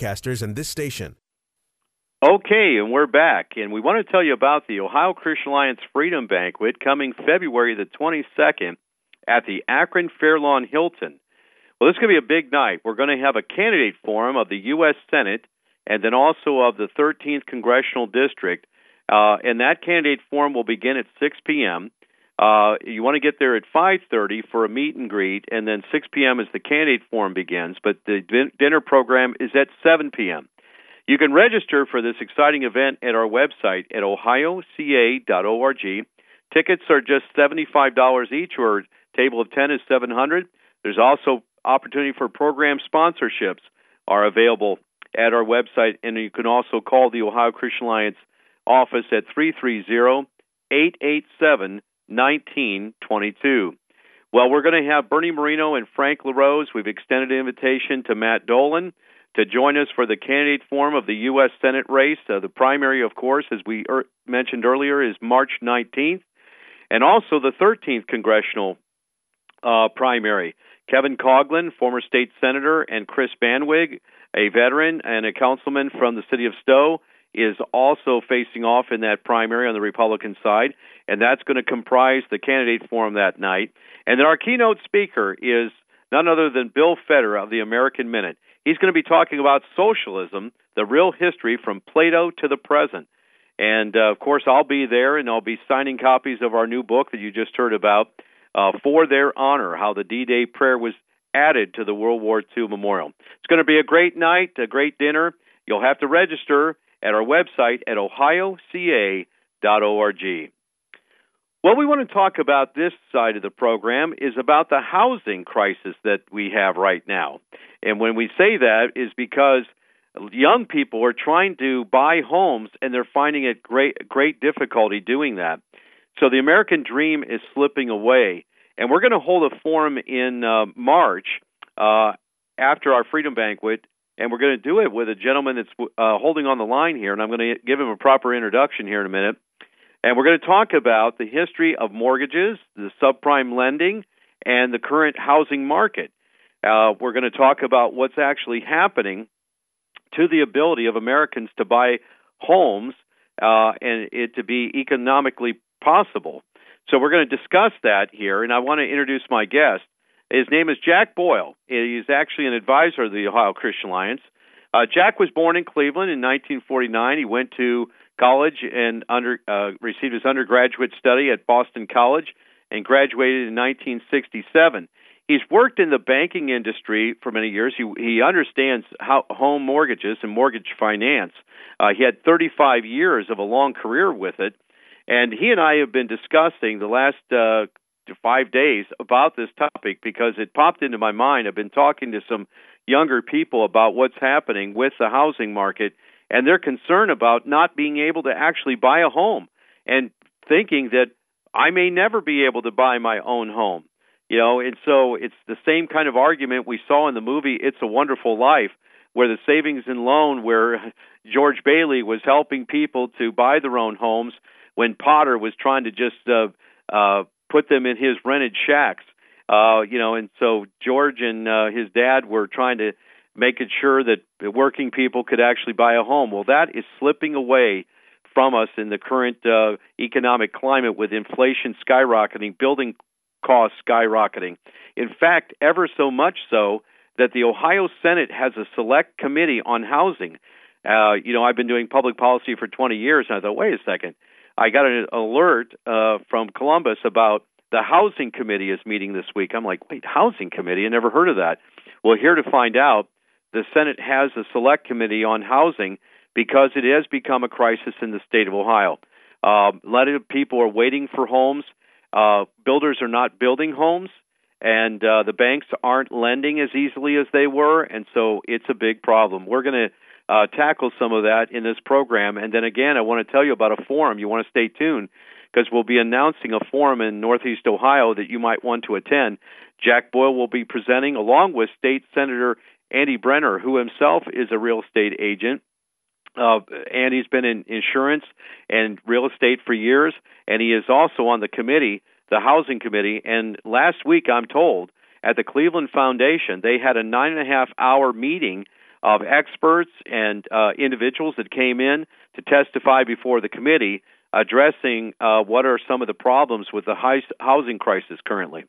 broadcasters and this station. Okay, and we're back, and we want to tell you about the Ohio Christian Alliance Freedom Banquet coming February the 22nd at the Akron Fairlawn Hilton. Well, this is going to be a big night. We're going to have a candidate forum of the U.S. Senate and then also of the 13th Congressional District. Uh, and that candidate forum will begin at 6 p.m. Uh, you want to get there at 5:30 for a meet and greet, and then 6 p.m. as the candidate forum begins. But the din- dinner program is at 7 p.m. You can register for this exciting event at our website at ohioca.org. Tickets are just $75 each, or table of 10 is 700. There's also opportunity for program sponsorships are available at our website, and you can also call the Ohio Christian Alliance office at 330 887 1922. Well, we're going to have Bernie Moreno and Frank LaRose. We've extended an invitation to Matt Dolan to join us for the candidate forum of the U.S. Senate race. Uh, the primary, of course, as we er- mentioned earlier, is March 19th, and also the 13th congressional uh, primary. Kevin Coughlin, former state senator, and Chris Banweg, a veteran and a councilman from the city of Stow, is also facing off in that primary on the Republican side, and that's going to comprise the candidate forum that night. And then our keynote speaker is none other than Bill Federer of the American Minute. He's going to be talking about socialism, the real history from Plato to the present. And uh, of course, I'll be there and I'll be signing copies of our new book that you just heard about uh, for their honor, how the D Day prayer was added to the World War II memorial. It's going to be a great night, a great dinner. You'll have to register at our website at ohioca.org. What we want to talk about this side of the program is about the housing crisis that we have right now. And when we say that is because young people are trying to buy homes and they're finding it great great difficulty doing that. So the American dream is slipping away. And we're going to hold a forum in uh, March uh, after our Freedom Banquet and we're going to do it with a gentleman that's uh, holding on the line here, and I'm going to give him a proper introduction here in a minute. And we're going to talk about the history of mortgages, the subprime lending, and the current housing market. Uh, we're going to talk about what's actually happening to the ability of Americans to buy homes uh, and it to be economically possible. So we're going to discuss that here, and I want to introduce my guest. His name is Jack Boyle. He's actually an advisor of the Ohio Christian Alliance. Uh, Jack was born in Cleveland in 1949. He went to college and under, uh, received his undergraduate study at Boston College and graduated in 1967. He's worked in the banking industry for many years. He, he understands how home mortgages and mortgage finance. Uh, he had 35 years of a long career with it. And he and I have been discussing the last uh, to five days about this topic because it popped into my mind. I've been talking to some younger people about what's happening with the housing market and their concern about not being able to actually buy a home and thinking that I may never be able to buy my own home. You know, and so it's the same kind of argument we saw in the movie It's a Wonderful Life, where the savings and loan, where George Bailey was helping people to buy their own homes when Potter was trying to just uh, uh, put them in his rented shacks. Uh, you know, and so George and uh, his dad were trying to make it sure that working people could actually buy a home. Well, that is slipping away from us in the current uh, economic climate with inflation skyrocketing, building costs skyrocketing. In fact, ever so much so that the Ohio Senate has a select committee on housing. Uh, you know, I've been doing public policy for 20 years, and I thought, wait a second, I got an alert uh, from Columbus about the housing committee is meeting this week. I'm like, wait, housing committee? I never heard of that. Well, here to find out, the Senate has a select committee on housing because it has become a crisis in the state of Ohio. Uh, a lot of people are waiting for homes. Uh, builders are not building homes, and uh, the banks aren't lending as easily as they were, and so it's a big problem. We're going to uh, tackle some of that in this program. And then again, I want to tell you about a forum. You want to stay tuned because we'll be announcing a forum in Northeast Ohio that you might want to attend. Jack Boyle will be presenting along with State Senator Andy Brenner, who himself is a real estate agent. Uh, Andy's been in insurance and real estate for years, and he is also on the committee, the housing committee. And last week, I'm told, at the Cleveland Foundation, they had a nine and a half hour meeting of experts and uh, individuals that came in to testify before the committee addressing uh, what are some of the problems with the high housing crisis currently.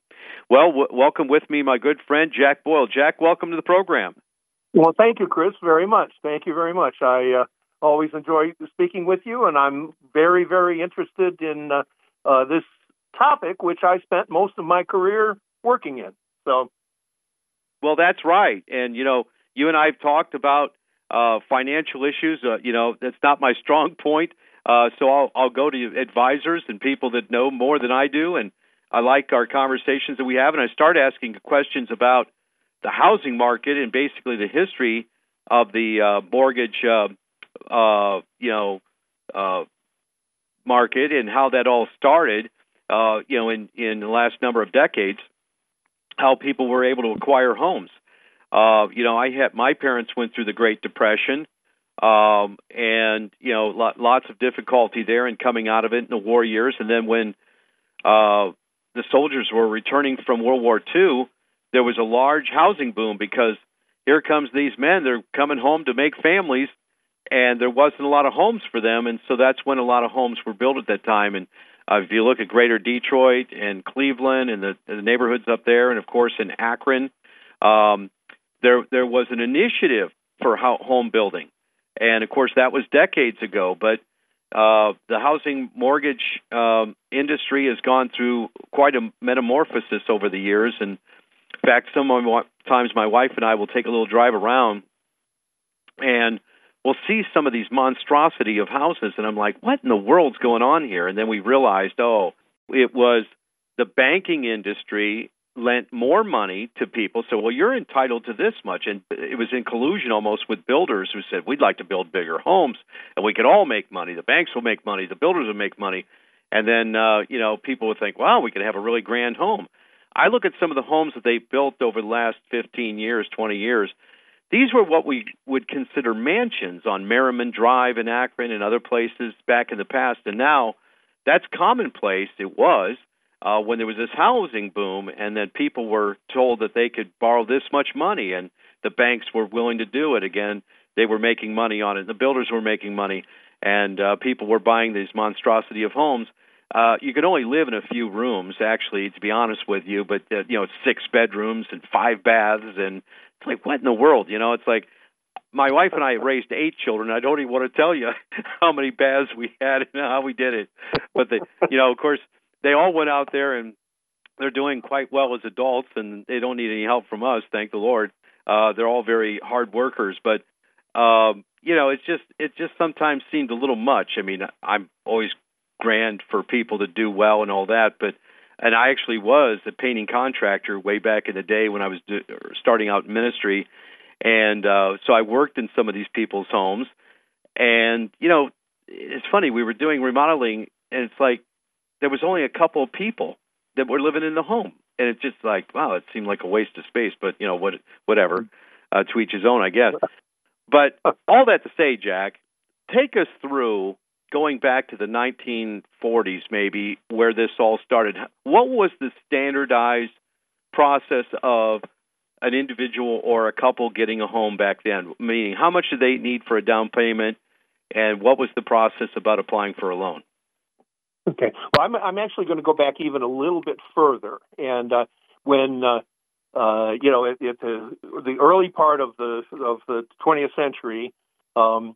Well, w- welcome with me, my good friend Jack Boyle. Jack, welcome to the program. Well, thank you, Chris, very much. Thank you very much. I uh, always enjoy speaking with you, and I'm very, very interested in uh, uh, this topic, which I spent most of my career working in. So, well, that's right. And you know, you and I have talked about uh, financial issues. Uh, you know, that's not my strong point. Uh, so I'll I'll go to advisors and people that know more than I do, and I like our conversations that we have. And I start asking questions about the housing market and basically the history of the uh, mortgage, uh, uh, you know, uh, market and how that all started. Uh, you know, in in the last number of decades, how people were able to acquire homes. Uh, you know, I had my parents went through the Great Depression, um, and you know, lo- lots of difficulty there in coming out of it in the war years. And then when uh, the soldiers were returning from World War II, there was a large housing boom because here comes these men. They're coming home to make families, and there wasn't a lot of homes for them, and so that's when a lot of homes were built at that time. And uh, if you look at Greater Detroit and Cleveland and the, the neighborhoods up there, and of course in Akron, um, there there was an initiative for home building, and of course that was decades ago. But uh, the housing mortgage um, industry has gone through quite a metamorphosis over the years, and in fact, my times, my wife and I will take a little drive around, and we'll see some of these monstrosity of houses, and I'm like, what in the world's going on here? And then we realized, oh, it was the banking industry lent more money to people. So, well, you're entitled to this much, and it was in collusion almost with builders who said we'd like to build bigger homes, and we could all make money. The banks will make money, the builders will make money, and then uh, you know people would think, wow, we could have a really grand home. I look at some of the homes that they built over the last 15 years, 20 years. These were what we would consider mansions on Merriman Drive in Akron and other places back in the past, and now that's commonplace. It was uh, when there was this housing boom, and then people were told that they could borrow this much money, and the banks were willing to do it. Again, they were making money on it. The builders were making money, and uh, people were buying these monstrosity of homes. Uh, you could only live in a few rooms, actually, to be honest with you. But uh, you know, six bedrooms and five baths, and it's like, what in the world? You know, it's like my wife and I raised eight children. I don't even want to tell you how many baths we had and how we did it. But the, you know, of course, they all went out there and they're doing quite well as adults, and they don't need any help from us, thank the Lord. Uh, they're all very hard workers, but um, you know, it's just it just sometimes seemed a little much. I mean, I'm always grand for people to do well and all that, but and I actually was a painting contractor way back in the day when I was do, starting out in ministry, and uh, so I worked in some of these people's homes, and you know, it's funny we were doing remodeling, and it's like there was only a couple of people that were living in the home, and it's just like, wow, it seemed like a waste of space. But you know, what, whatever, uh, to each his own, I guess. But all that to say, Jack, take us through going back to the 1940s, maybe where this all started. What was the standardized process of an individual or a couple getting a home back then? Meaning, how much did they need for a down payment, and what was the process about applying for a loan? Okay. Well, I'm I'm actually going to go back even a little bit further, and uh, when uh, uh, you know at, at the the early part of the of the 20th century, um,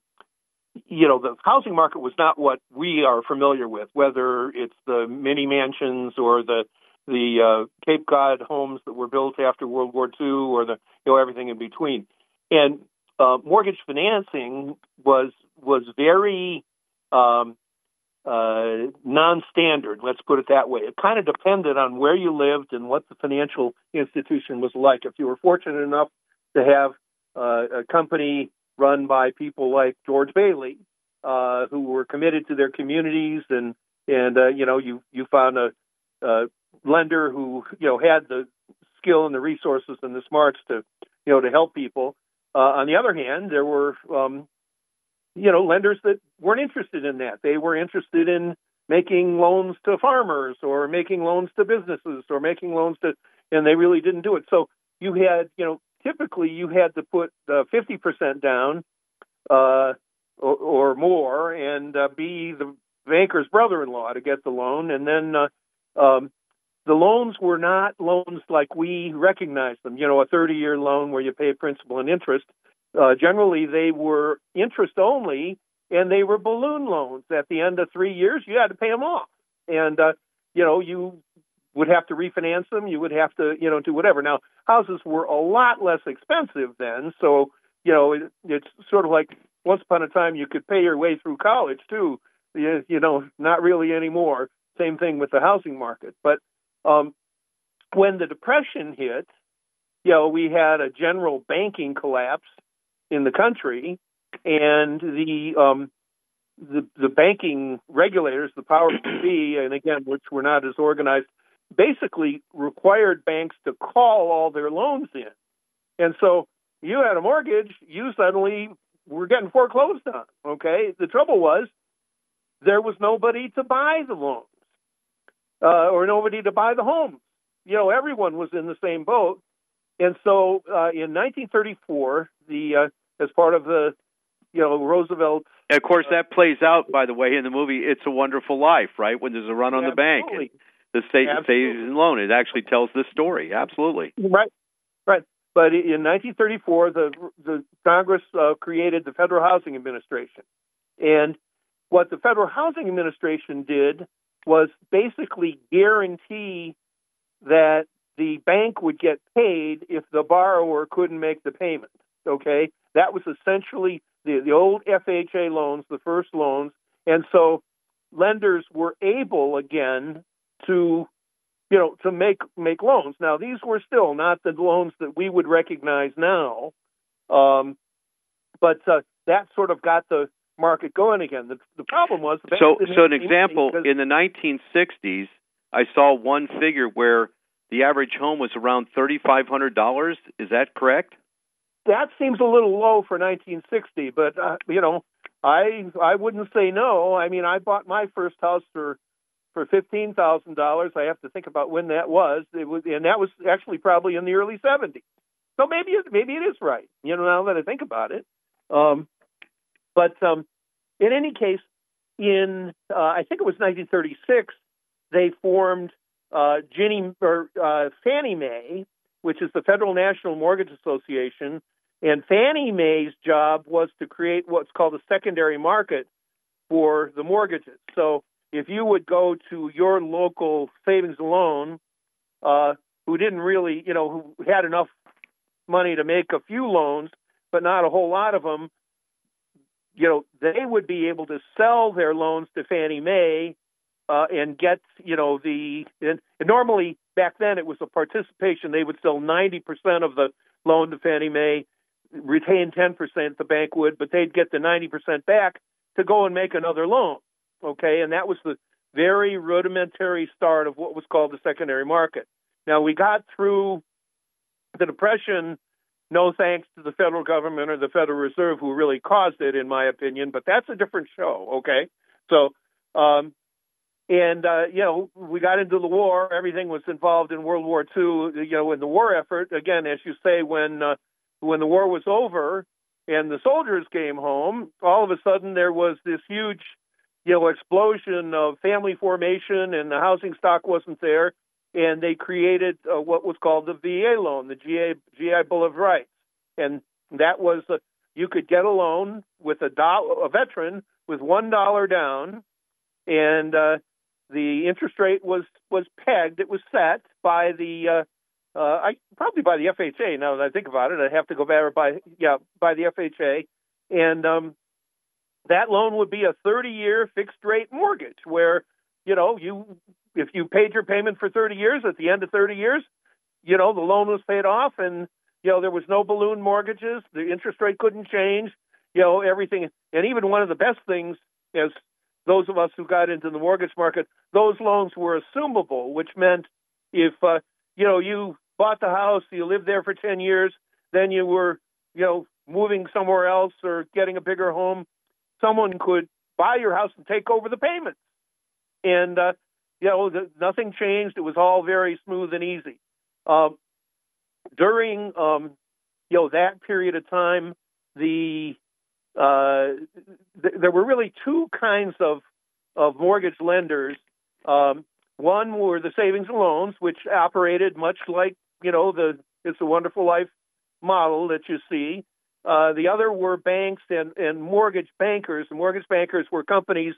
you know the housing market was not what we are familiar with, whether it's the mini mansions or the the uh, Cape Cod homes that were built after World War II, or the you know everything in between, and uh, mortgage financing was was very um, uh, non-standard. Let's put it that way. It kind of depended on where you lived and what the financial institution was like. If you were fortunate enough to have uh, a company run by people like George Bailey, uh, who were committed to their communities, and and uh, you know you you found a, a lender who you know had the skill and the resources and the smarts to you know to help people. Uh, on the other hand, there were um, you know, lenders that weren't interested in that. They were interested in making loans to farmers or making loans to businesses or making loans to, and they really didn't do it. So you had, you know, typically you had to put uh, 50% down uh, or, or, more and uh, be the banker's brother-in-law to get the loan. And then uh, um, the loans were not loans like we recognize them. You know, a 30-year loan where you pay principal and interest. Uh, generally, they were interest only, and they were balloon loans. At the end of three years, you had to pay them off, and uh, you know you would have to refinance them. You would have to, you know, do whatever. Now, houses were a lot less expensive then, so you know it, it's sort of like once upon a time you could pay your way through college too. You, you know, not really anymore. Same thing with the housing market. But um, when the depression hit, you know, we had a general banking collapse in the country, and the um, the, the banking regulators, the powers to be, and again, which were not as organized basically required banks to call all their loans in. And so you had a mortgage, you suddenly were getting foreclosed on. Okay. The trouble was there was nobody to buy the loans uh, or nobody to buy the homes. You know, everyone was in the same boat. And so uh, in 1934, the uh, as part of the you know Roosevelt. And of course, that plays out, by the way, in the movie "It's a Wonderful Life," right? When there's a run on the bank, the state savings and loan. It actually tells this story. Absolutely. Right. Right. But in 1934, the the Congress uh, created the Federal Housing Administration, and what the Federal Housing Administration did was basically guarantee that the bank would get paid if the borrower couldn't make the payment. Okay, that was essentially the the old FHA loans, the first loans, and so lenders were able again to you know to make make loans. Now these were still not the loans that we would recognize now, um, but uh, that sort of got the market going again. The, the problem was the so so an example in the 1960s, I saw one figure where the average home was around thirty five hundred dollars. Is that correct? That seems a little low for 1960, but uh, you know, I I wouldn't say no. I mean, I bought my first house for for fifteen thousand dollars. I have to think about when that was. It was, and that was actually probably in the early seventies. So maybe it, maybe it is right. You know, now that I think about it. Um, but um, in any case, in uh, I think it was 1936, they formed uh, Ginnie or uh, Fannie Mae, which is the Federal National Mortgage Association. And Fannie Mae's job was to create what's called a secondary market for the mortgages. So if you would go to your local savings loan, uh, who didn't really, you know, who had enough money to make a few loans, but not a whole lot of them, you know, they would be able to sell their loans to Fannie Mae uh, and get, you know, the and, and normally back then it was a participation. They would sell 90% of the loan to Fannie Mae, retain 10%, the bank would, but they'd get the 90% back to go and make another loan okay, and that was the very rudimentary start of what was called the secondary market. Now we got through the depression no thanks to the federal government or the Federal Reserve who really caused it in my opinion, but that's a different show, okay? So um and uh, you know, we got into the war. Everything was involved in World War II. You know, in the war effort. Again, as you say, when uh, when the war was over and the soldiers came home, all of a sudden there was this huge you know explosion of family formation and the housing stock wasn't there. And they created uh, what was called the VA loan the GI GI Bill of Rights. And that was uh, you could get a loan with a dollar a veteran with one dollar down. And uh, the interest rate was was pegged. It was set by the uh, uh, I probably by the FHA now that I think about it I have to go back by yeah by the FHA and um, that loan would be a 30 year fixed rate mortgage where, you know, you if you paid your payment for 30 years, at the end of 30 years, you know, the loan was paid off and, you know, there was no balloon mortgages. The interest rate couldn't change, you know, everything. And even one of the best things is those of us who got into the mortgage market, those loans were assumable, which meant if, uh, you know, you bought the house, you lived there for 10 years, then you were, you know, moving somewhere else or getting a bigger home, someone could buy your house and take over the payments. And, uh, you know, the, nothing changed. It was all very smooth and easy. Um, during um, you know that period of time, the uh, th- there were really two kinds of of mortgage lenders. Um, one were the savings and loans, which operated much like you know the It's a Wonderful Life model that you see. Uh, the other were banks and, and mortgage bankers. The mortgage bankers were companies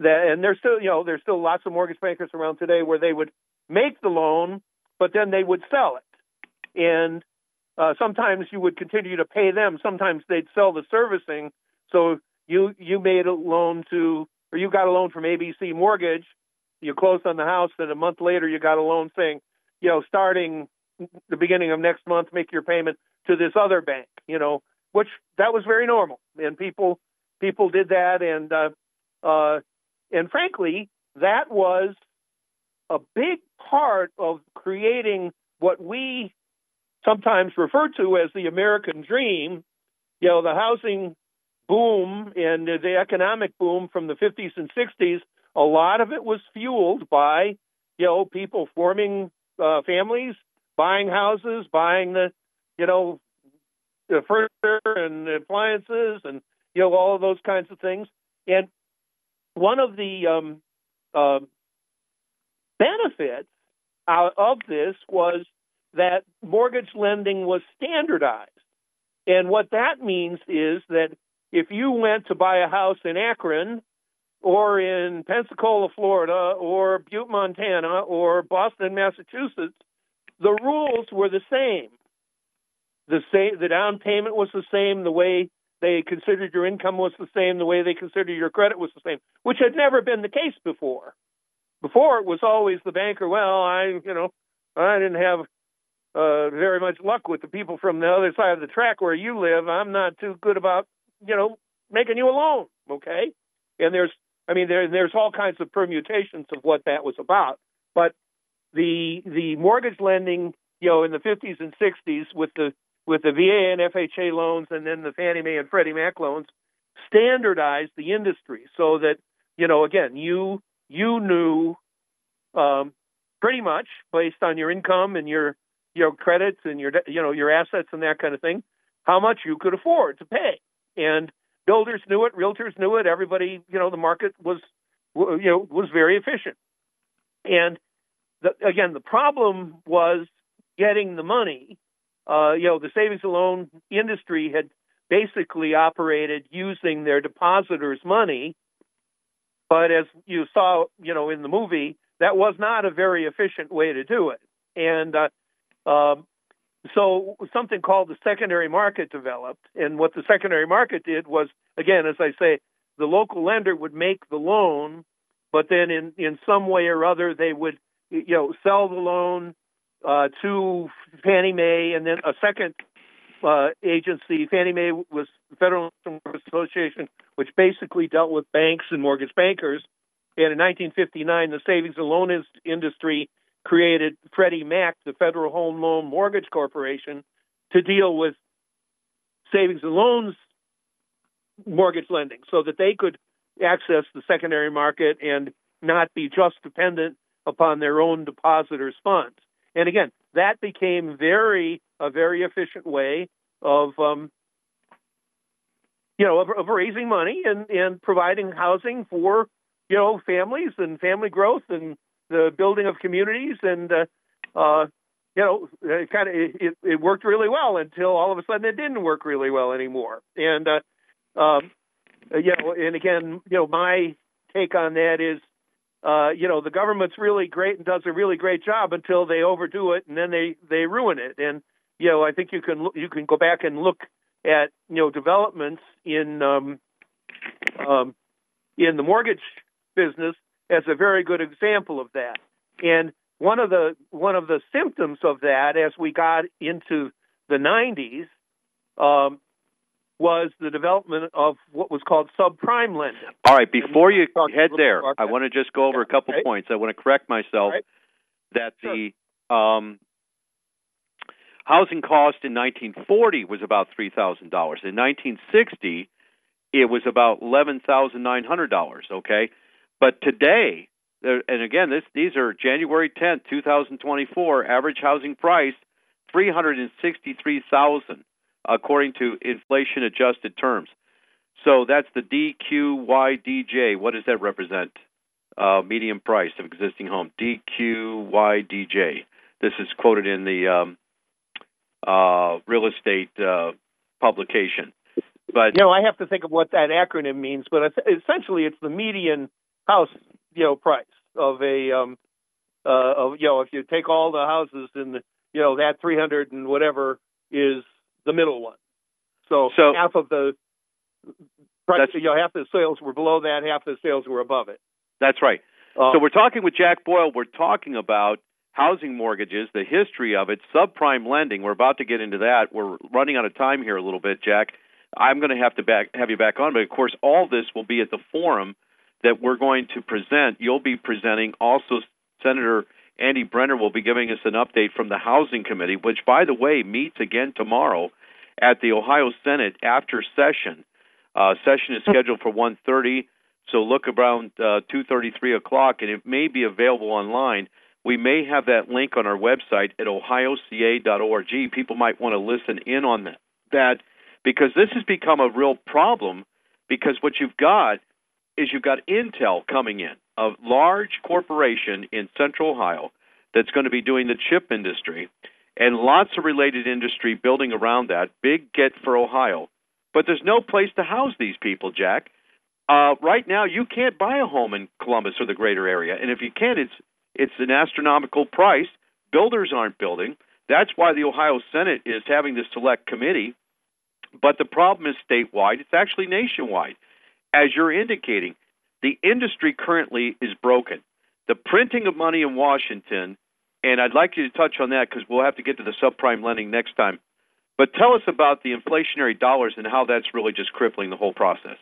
that, and there's still, you know, there's still lots of mortgage bankers around today where they would make the loan, but then they would sell it. And uh, sometimes you would continue to pay them. Sometimes they'd sell the servicing. So you you made a loan to, or you got a loan from ABC Mortgage. You closed on the house, and a month later you got a loan saying, you know, starting the beginning of next month, make your payment to this other bank. You know, which that was very normal, and people people did that, and uh, uh, and frankly, that was a big part of creating what we sometimes refer to as the American dream. You know, the housing boom and the economic boom from the 50s and 60s. A lot of it was fueled by you know people forming uh, families, buying houses, buying the you know the furniture and appliances and you know all of those kinds of things. And one of the um, uh, benefits out of this was that mortgage lending was standardized. And what that means is that if you went to buy a house in Akron or in Pensacola, Florida, or Butte, Montana, or Boston, Massachusetts, the rules were the same. The same the down payment was the same the way they considered your income was the same the way they considered your credit was the same which had never been the case before. Before it was always the banker well i you know i didn't have uh very much luck with the people from the other side of the track where you live. I'm not too good about you know making you a loan okay? And there's i mean there there's all kinds of permutations of what that was about. But the the mortgage lending you know in the 50s and 60s with the with the VA and FHA loans and then the Fannie Mae and Freddie Mac loans standardized the industry so that you know again you you knew um, pretty much based on your income and your your credits and your you know your assets and that kind of thing how much you could afford to pay. And builders knew it realtors knew it everybody you know the market was you know was very efficient. And the, again the problem was getting the money uh, you know, the savings and loan industry had basically operated using their depositors' money. But as you saw, you know, in the movie, that was not a very efficient way to do it. And uh, um, so something called the secondary market developed. And what the secondary market did was, again, as I say, the local lender would make the loan, but then in, in some way or other, they would, you know, sell the loan uh, to Fannie Mae, and then a second uh, agency. Fannie Mae was the Federal Mortgage Association, which basically dealt with banks and mortgage bankers. And in 1959, the savings and loan industry created Freddie Mac, the Federal Home Loan Mortgage Corporation, to deal with savings and loans mortgage lending so that they could access the secondary market and not be just dependent upon their own depositors' funds. And again, that became very a very efficient way of um, you know of, of raising money and and providing housing for you know families and family growth and the building of communities and uh, uh, you know it kind of it, it worked really well until all of a sudden it didn't work really well anymore and uh, um, you know and again you know my take on that is uh, you know, the government's really great and does a really great job until they overdo it and then they they ruin it. And you know, I think you can you can go back and look at you know developments in um, um, in the mortgage business as a very good example of that. And one of the one of the symptoms of that as we got into the 90s um, was the development of what was called subprime lending. All right, before you head there, I want to just go over a couple okay. points. I want to correct myself right. that sure. the um, housing cost in 1940 was about $3,000. In 1960, it was about $11,900, okay? But today, and again, this, these are January 10, 2024, average housing price 363,000 according to inflation adjusted terms. So that's the DQYDJ. What does that represent? Uh, median price of existing home. DQYDJ. This is quoted in the um, uh, real estate uh, publication. But you know, I have to think of what that acronym means. But essentially, it's the median house, you know, price of a, um, uh, of you know, if you take all the houses in the, you know, that 300 and whatever is the middle one. So, so half of the price, you know, half the sales were below that, half the sales were above it. That's right. Um, so we're talking with Jack Boyle. We're talking about housing mortgages, the history of it, subprime lending. We're about to get into that. We're running out of time here a little bit, Jack. I'm going to have to back, have you back on, but of course, all this will be at the forum that we're going to present. You'll be presenting. Also, Senator Andy Brenner will be giving us an update from the Housing Committee, which, by the way, meets again tomorrow at the Ohio Senate after session. Uh, session is scheduled for 1:30, so look around uh, 2:30, 3 o'clock, and it may be available online. We may have that link on our website at ohioca.org. People might want to listen in on that, that because this has become a real problem. Because what you've got is you've got Intel coming in, a large corporation in Central Ohio that's going to be doing the chip industry and lots of related industry building around that. Big get for Ohio. But there's no place to house these people, Jack. Uh, right now, you can't buy a home in Columbus or the greater area, and if you can't, it's it's an astronomical price. Builders aren't building. That's why the Ohio Senate is having this select committee. But the problem is statewide. It's actually nationwide. As you're indicating, the industry currently is broken. The printing of money in Washington, and I'd like you to touch on that because we'll have to get to the subprime lending next time. But tell us about the inflationary dollars and how that's really just crippling the whole process.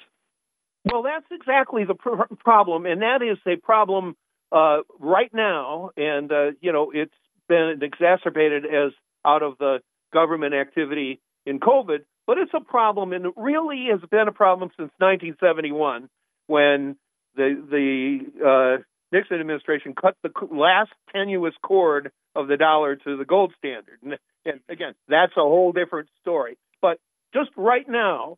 Well, that's exactly the pr- problem, and that is a problem uh, right now, and uh, you know it's been exacerbated as out of the government activity in COVID, but it's a problem, and it really has been a problem since 1971 when the the uh, Nixon administration cut the last tenuous cord of the dollar to the gold standard. And, and again, that's a whole different story. But just right now,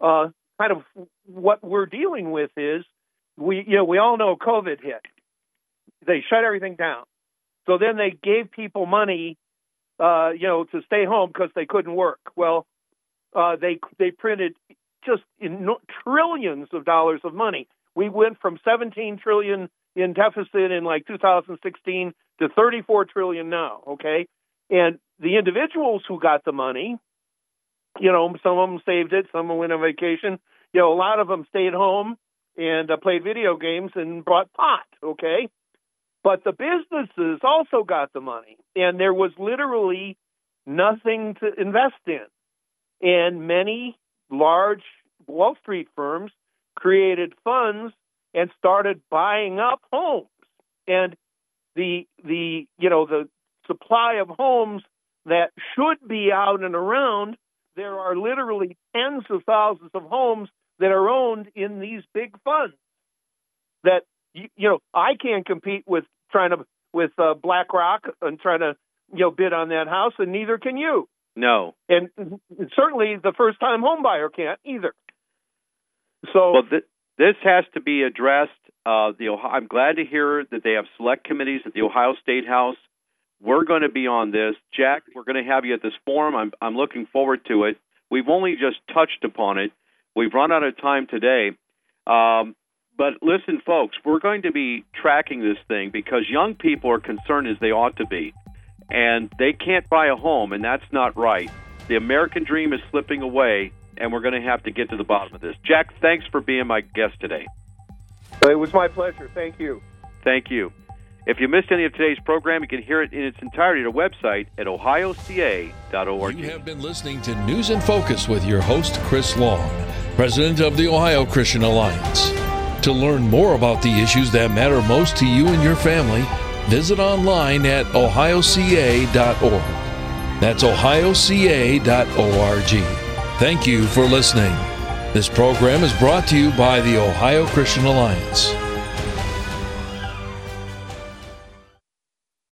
uh, kind of what we're dealing with is we you know we all know COVID hit they shut everything down. So then they gave people money, uh, you know, to stay home because they couldn't work. Well, uh, they they printed just in trillions of dollars of money. We went from 17 trillion in deficit in like 2016 to 34 trillion now. Okay, and the individuals who got the money, you know, some of them saved it, some went on vacation. You know, a lot of them stayed home and uh, played video games and bought pot. Okay, but the businesses also got the money, and there was literally nothing to invest in. And many large Wall Street firms created funds and started buying up homes. And the the you know the supply of homes that should be out and around, there are literally tens of thousands of homes that are owned in these big funds that you, you know I can't compete with trying to with uh, BlackRock and trying to you know bid on that house, and neither can you. No, and certainly the first time home buyer can't either. So well, th- this has to be addressed. Uh, the Ohio, I'm glad to hear that they have select committees at the Ohio State House. We're going to be on this, Jack. We're going to have you at this forum. I'm I'm looking forward to it. We've only just touched upon it. We've run out of time today. Um, but listen, folks, we're going to be tracking this thing because young people are concerned as they ought to be. And they can't buy a home, and that's not right. The American dream is slipping away, and we're going to have to get to the bottom of this. Jack, thanks for being my guest today. It was my pleasure. Thank you. Thank you. If you missed any of today's program, you can hear it in its entirety at our website at ohioca.org. You have been listening to News in Focus with your host, Chris Long, president of the Ohio Christian Alliance. To learn more about the issues that matter most to you and your family, visit online at ohioca.org. That's ohioca.org. Thank you for listening. This program is brought to you by the Ohio Christian Alliance.